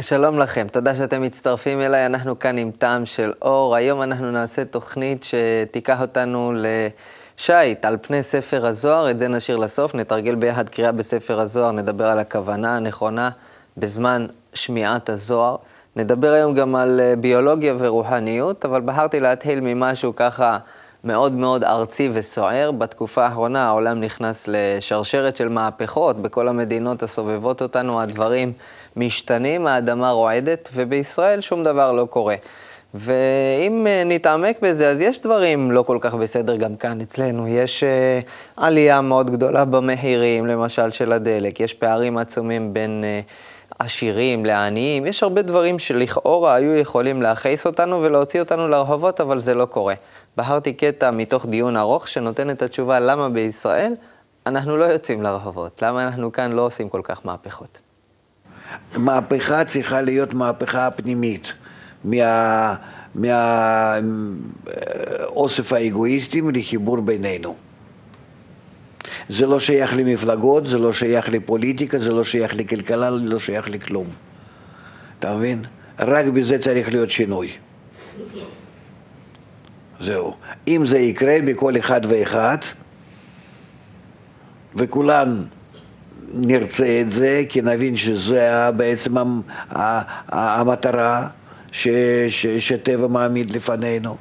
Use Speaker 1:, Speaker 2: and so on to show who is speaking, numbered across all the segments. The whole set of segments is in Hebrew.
Speaker 1: שלום לכם, תודה שאתם מצטרפים אליי, אנחנו כאן עם טעם של אור. היום אנחנו נעשה תוכנית שתיקח אותנו לשייט על פני ספר הזוהר, את זה נשאיר לסוף, נתרגל ביחד קריאה בספר הזוהר, נדבר על הכוונה הנכונה בזמן שמיעת הזוהר. נדבר היום גם על אה, ביולוגיה ורוחניות, אבל בחרתי להתחיל ממשהו ככה מאוד מאוד ארצי וסוער. בתקופה האחרונה העולם נכנס לשרשרת של מהפכות, בכל המדינות הסובבות אותנו הדברים משתנים, האדמה רועדת, ובישראל שום דבר לא קורה. ואם אה, נתעמק בזה, אז יש דברים לא כל כך בסדר גם כאן אצלנו. יש uh, עלייה מאוד גדולה במחירים, למשל של הדלק, יש פערים עצומים בין uh, עשירים לעניים, יש הרבה דברים שלכאורה היו יכולים להכעיס אותנו ולהוציא אותנו לרחובות, אבל זה לא קורה. בחרתי קטע מתוך דיון ארוך שנותן את התשובה למה בישראל אנחנו לא יוצאים לרחובות, למה אנחנו כאן לא עושים כל כך מהפכות.
Speaker 2: מהפכה צריכה להיות מהפכה פנימית, מה, מהאוסף האגואיסטים לחיבור בינינו. זה לא שייך למפלגות, זה לא שייך לפוליטיקה, זה לא שייך לכלכלה, זה לא שייך לכלום. אתה מבין? רק בזה צריך להיות שינוי. זהו. אם זה יקרה בכל אחד ואחד, וכולן נרצה את זה, כי נבין שזה בעצם המטרה ש, ש, שטבע מעמיד לפנינו,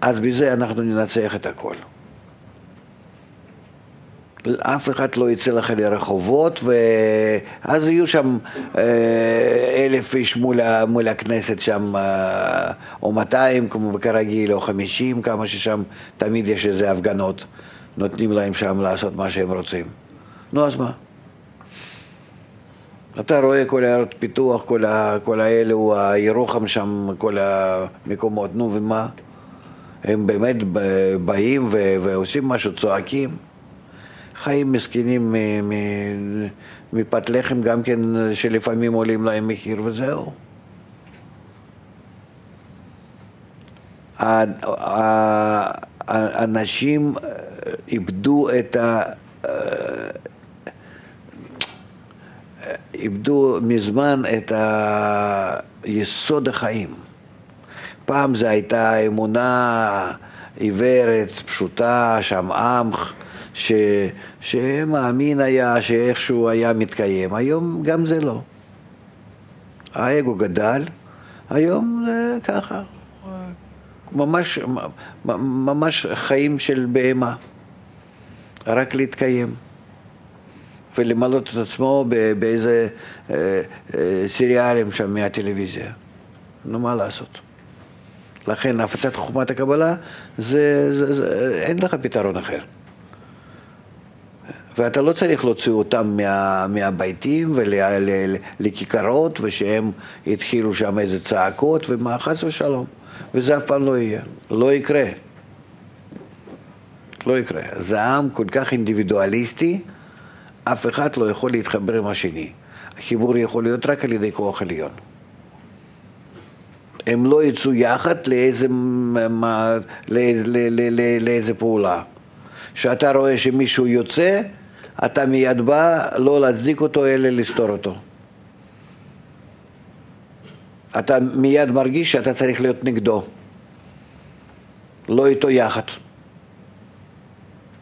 Speaker 2: אז בזה אנחנו ננצח את הכל. אף אחד לא יצא לך לרחובות, ואז יהיו שם אה, אלף איש מול, מול הכנסת שם, אה, או מאתיים, כמו כרגיל, או חמישים, כמה ששם תמיד יש איזה הפגנות. נותנים להם שם לעשות מה שהם רוצים. נו, אז מה? אתה רואה כל הערות פיתוח, כל, ה, כל האלו, הירוחם שם, כל המקומות, נו ומה? הם באמת באים ו, ועושים משהו, צועקים. חיים מסכנים מפת לחם גם כן, שלפעמים עולים להם מחיר וזהו. האנשים איבדו את ה... איבדו מזמן את יסוד החיים. פעם זו הייתה אמונה עיוורת, פשוטה, שם עם, ש, שמאמין היה שאיכשהו היה מתקיים. היום גם זה לא. האגו גדל, היום זה ככה. ממש, ממש חיים של בהמה. רק להתקיים. ולמלות את עצמו באיזה אה, אה, סיריאלים שם מהטלוויזיה. נו, מה לעשות? לכן הפצת חוכמת הקבלה, זה, זה, זה, אין לך פתרון אחר. ואתה לא צריך להוציא אותם מה, מהביתים ולכיכרות, ושהם התחילו שם איזה צעקות, ומה, חס ושלום. וזה אף פעם לא יהיה, לא יקרה. לא יקרה. זה עם כל כך אינדיבידואליסטי, אף אחד לא יכול להתחבר עם השני. החיבור יכול להיות רק על ידי כוח עליון. הם לא יצאו יחד לאיזה, מה, לאיזה, לאיזה, לאיזה פעולה. כשאתה רואה שמישהו יוצא, אתה מיד בא לא להצדיק אותו, אלא לסתור אותו. אתה מיד מרגיש שאתה צריך להיות נגדו, לא איתו יחד.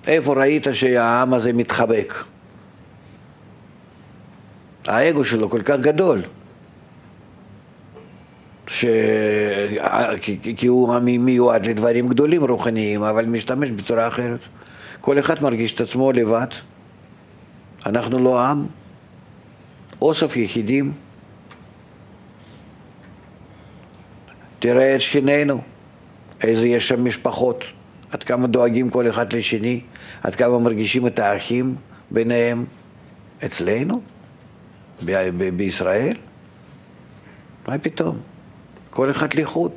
Speaker 2: איפה ראית שהעם הזה מתחבק? האגו שלו כל כך גדול, ש... כי, הוא מיועד לדברים גדולים רוחניים, אבל משתמש בצורה אחרת. כל אחד מרגיש את עצמו לבד. אנחנו לא עם, אוסף יחידים. תראה את שכנינו, איזה יש שם משפחות, עד כמה דואגים כל אחד לשני, עד כמה מרגישים את האחים ביניהם. אצלנו? ב- ב- בישראל? מה פתאום? כל אחד לחוד.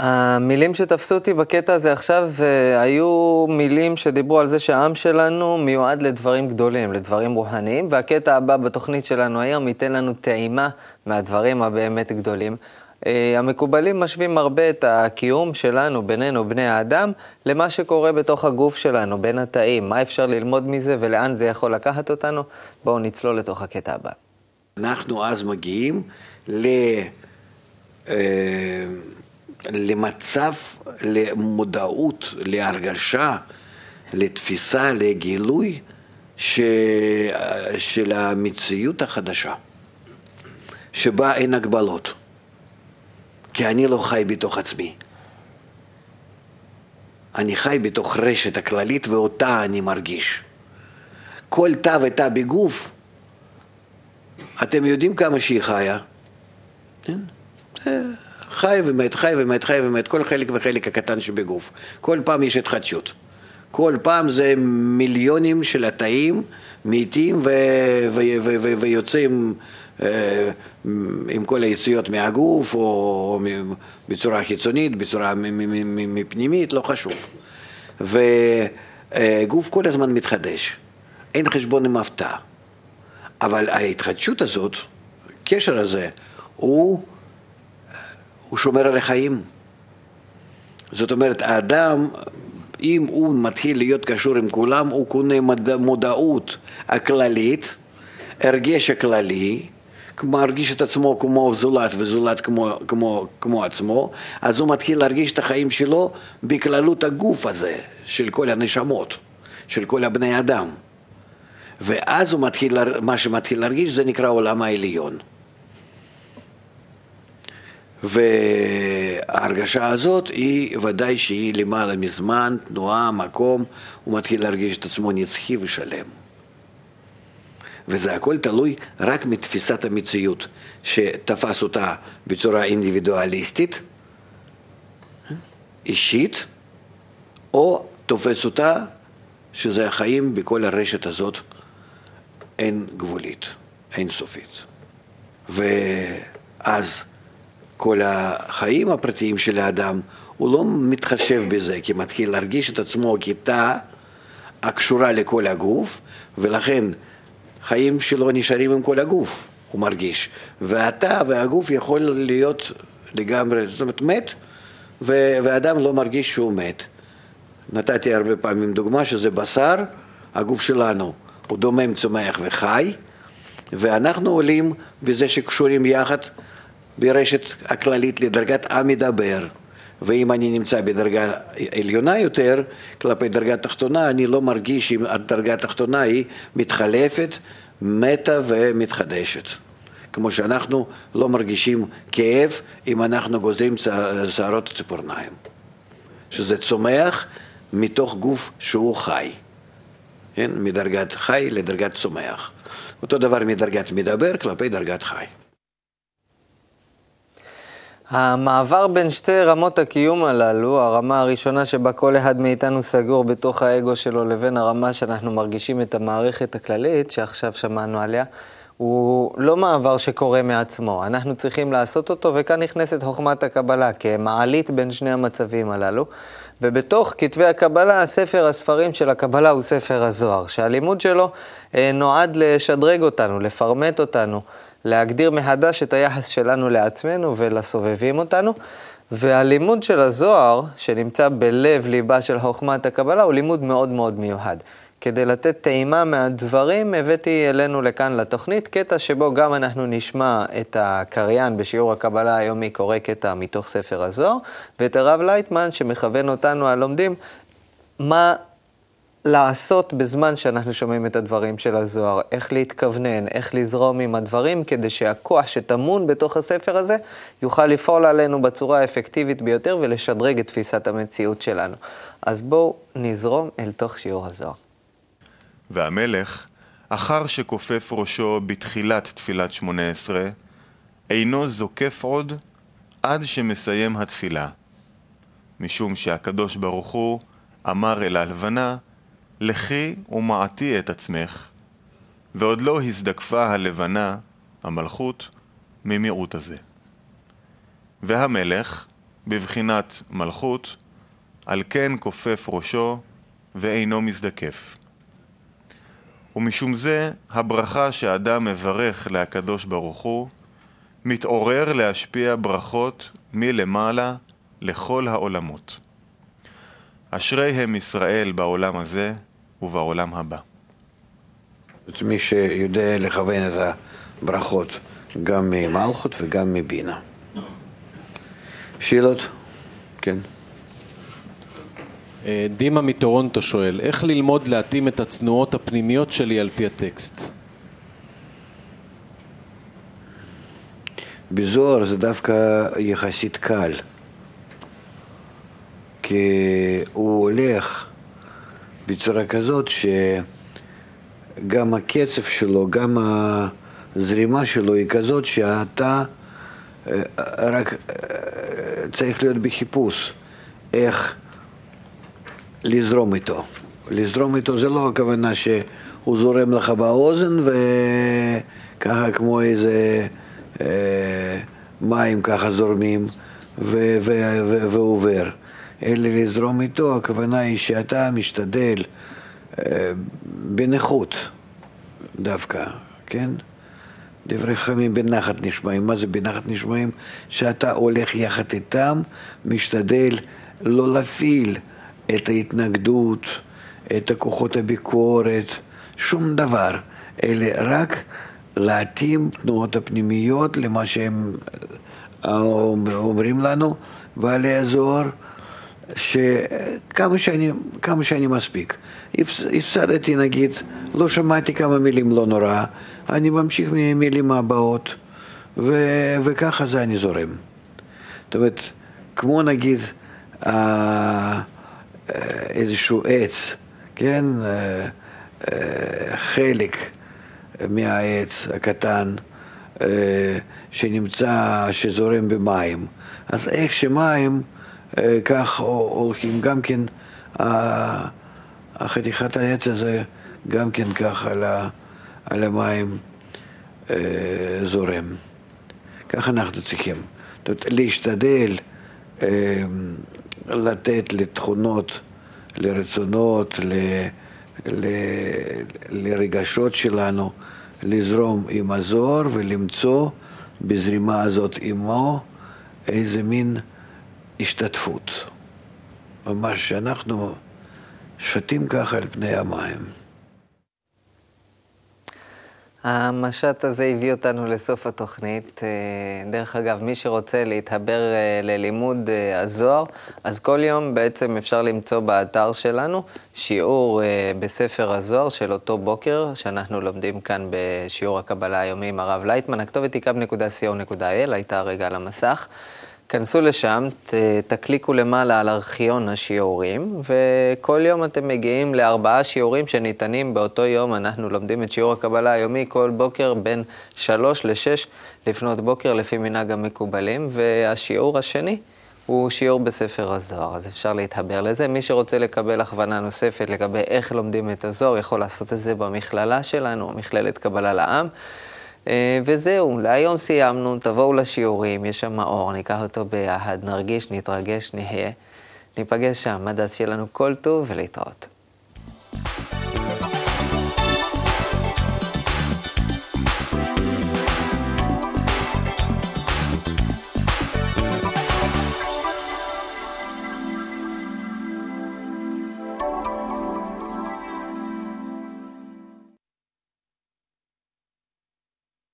Speaker 1: המילים שתפסו אותי בקטע הזה עכשיו אה, היו מילים שדיברו על זה שהעם שלנו מיועד לדברים גדולים, לדברים רוחניים, והקטע הבא בתוכנית שלנו היום ייתן לנו טעימה מהדברים הבאמת גדולים. אה, המקובלים משווים הרבה את הקיום שלנו, בינינו, בני האדם, למה שקורה בתוך הגוף שלנו, בין התאים. מה אפשר ללמוד מזה ולאן זה יכול לקחת אותנו? בואו נצלול לתוך הקטע הבא.
Speaker 2: אנחנו אז מגיעים ל... אה, למצב, למודעות, להרגשה, לתפיסה, לגילוי ש... של המציאות החדשה, שבה אין הגבלות. כי אני לא חי בתוך עצמי. אני חי בתוך רשת הכללית ואותה אני מרגיש. כל תא ותא בגוף, אתם יודעים כמה שהיא חיה? כן? חי ומת, חי ומת, חי ומת, כל חלק וחלק הקטן שבגוף. כל פעם יש התחדשות. כל פעם זה מיליונים של התאים מתים ויוצאים אה, עם כל היציאות מהגוף, או בצורה חיצונית, בצורה מפנימית, לא חשוב. וגוף כל הזמן מתחדש, אין חשבון עם הפתעה. אבל ההתחדשות הזאת, הקשר הזה, הוא, הוא שומר על החיים. זאת אומרת, האדם, אם הוא מתחיל להיות קשור עם כולם, הוא קונה מודעות הכללית, הרגש הכללי, מרגיש את עצמו כמו זולת וזולת כמו, כמו, כמו עצמו, אז הוא מתחיל להרגיש את החיים שלו בכללות הגוף הזה, של כל הנשמות, של כל הבני אדם. ואז הוא מתחיל, מה שמתחיל להרגיש זה נקרא עולם העליון. וההרגשה הזאת היא ודאי שהיא למעלה מזמן, תנועה, מקום, הוא מתחיל להרגיש את עצמו נצחי ושלם. וזה הכל תלוי רק מתפיסת המציאות, שתפס אותה בצורה אינדיבידואליסטית, אישית, או תופס אותה שזה החיים בכל הרשת הזאת אין גבולית, אין סופית. ואז כל החיים הפרטיים של האדם, הוא לא מתחשב בזה, כי מתחיל להרגיש את עצמו כתא הקשורה לכל הגוף, ולכן חיים שלו נשארים עם כל הגוף, הוא מרגיש. והתא והגוף יכול להיות לגמרי, זאת אומרת, מת, ואדם לא מרגיש שהוא מת. נתתי הרבה פעמים דוגמה שזה בשר, הגוף שלנו הוא דומם, צומח וחי, ואנחנו עולים בזה שקשורים יחד ברשת הכללית לדרגת המדבר. ואם אני נמצא בדרגה עליונה יותר, כלפי דרגה תחתונה, אני לא מרגיש אם הדרגה התחתונה היא מתחלפת, מתה ומתחדשת. כמו שאנחנו לא מרגישים כאב אם אנחנו גוזרים שערות ציפורניים. שזה צומח מתוך גוף שהוא חי. כן? מדרגת חי לדרגת צומח. אותו דבר מדרגת מדבר כלפי דרגת חי.
Speaker 1: המעבר בין שתי רמות הקיום הללו, הרמה הראשונה שבה כל אחד מאיתנו סגור בתוך האגו שלו, לבין הרמה שאנחנו מרגישים את המערכת הכללית, שעכשיו שמענו עליה, הוא לא מעבר שקורה מעצמו. אנחנו צריכים לעשות אותו, וכאן נכנסת חוכמת הקבלה כמעלית בין שני המצבים הללו. ובתוך כתבי הקבלה, ספר הספרים של הקבלה הוא ספר הזוהר, שהלימוד שלו אה, נועד לשדרג אותנו, לפרמט אותנו. להגדיר מחדש את היחס שלנו לעצמנו ולסובבים אותנו. והלימוד של הזוהר, שנמצא בלב ליבה של חוכמת הקבלה, הוא לימוד מאוד מאוד מיוחד. כדי לתת טעימה מהדברים, הבאתי אלינו לכאן לתוכנית קטע שבו גם אנחנו נשמע את הקריין בשיעור הקבלה היומי קורא קטע מתוך ספר הזוהר, ואת הרב לייטמן שמכוון אותנו הלומדים מה לעשות בזמן שאנחנו שומעים את הדברים של הזוהר, איך להתכוונן, איך לזרום עם הדברים, כדי שהכוח שטמון בתוך הספר הזה יוכל לפעול עלינו בצורה האפקטיבית ביותר ולשדרג את תפיסת המציאות שלנו. אז בואו נזרום אל תוך שיעור הזוהר.
Speaker 3: והמלך, אחר שכופף ראשו בתחילת תפילת שמונה עשרה, אינו זוקף עוד עד שמסיים התפילה, משום שהקדוש ברוך הוא אמר אל הלבנה, לכי ומעטי את עצמך, ועוד לא הזדקפה הלבנה, המלכות, ממיעוט הזה. והמלך, בבחינת מלכות, על כן כופף ראשו ואינו מזדקף. ומשום זה, הברכה שאדם מברך להקדוש ברוך הוא, מתעורר להשפיע ברכות מלמעלה לכל העולמות. אשרי הם ישראל בעולם הזה ובעולם הבא.
Speaker 2: מי שיודע לכוון את הברכות גם ממלכות וגם מבינה. שאלות? כן.
Speaker 4: אה, דימה מטורונטו שואל, איך ללמוד להתאים את התנועות הפנימיות שלי על פי הטקסט?
Speaker 2: בזוהר זה דווקא יחסית קל, כי הוא הולך בצורה כזאת שגם הקצב שלו, גם הזרימה שלו היא כזאת שאתה אה, רק אה, צריך להיות בחיפוש איך לזרום איתו. לזרום איתו זה לא הכוונה שהוא זורם לך באוזן וככה כמו איזה אה, מים ככה זורמים ו- ו- ו- ועובר. אלא לזרום איתו, הכוונה היא שאתה משתדל אה, בנכות דווקא, כן? דברי חכמים בנחת נשמעים. מה זה בנחת נשמעים? שאתה הולך יחד איתם, משתדל לא להפעיל את ההתנגדות, את הכוחות הביקורת, שום דבר, אלא רק להתאים תנועות הפנימיות למה שהם אה, אומרים לנו, בעלי הזוהר, שכמה שאני, כמה שאני מספיק. הפסדתי נגיד, לא שמעתי כמה מילים לא נורא, אני ממשיך מהמילים הבאות, ו, וככה זה אני זורם. זאת אומרת, כמו נגיד אה, איזשהו עץ, כן, אה, חלק מהעץ הקטן שנמצא, שזורם במים. אז איך שמים, כך הולכים גם כן, החתיכת העץ הזה גם כן כך על, המים זורם. כך אנחנו צריכים. זאת אומרת, להשתדל לתת לתכונות, לרצונות, ל... ל... לרגשות שלנו, לזרום עם הזוהר ולמצוא בזרימה הזאת עמו איזה מין השתתפות. ממש שאנחנו שתים ככה על פני המים.
Speaker 1: המשט הזה הביא אותנו לסוף התוכנית. אה, דרך אגב, מי שרוצה להתהבר אה, ללימוד אה, הזוהר, אז כל יום בעצם אפשר למצוא באתר שלנו שיעור בספר הזוהר של אותו בוקר, שאנחנו לומדים כאן בשיעור הקבלה היומי עם הרב לייטמן. הכתובת היא kub.co.il, הייתה הרגע על המסך. כנסו לשם, ת, תקליקו למעלה על ארכיון השיעורים, וכל יום אתם מגיעים לארבעה שיעורים שניתנים באותו יום. אנחנו לומדים את שיעור הקבלה היומי כל בוקר בין שלוש לשש לפנות בוקר לפי מנהג המקובלים, והשיעור השני הוא שיעור בספר הזוהר, אז אפשר להתחבר לזה. מי שרוצה לקבל הכוונה נוספת לגבי איך לומדים את הזוהר, יכול לעשות את זה במכללה שלנו, מכללת קבלה לעם. אה, וזהו, להיום סיימנו, תבואו לשיעורים, יש שם אור, ניקח אותו ביחד, נרגיש, נתרגש, נהיה. ניפגש שם, עד אז שיהיה לנו כל טוב ולהתראות.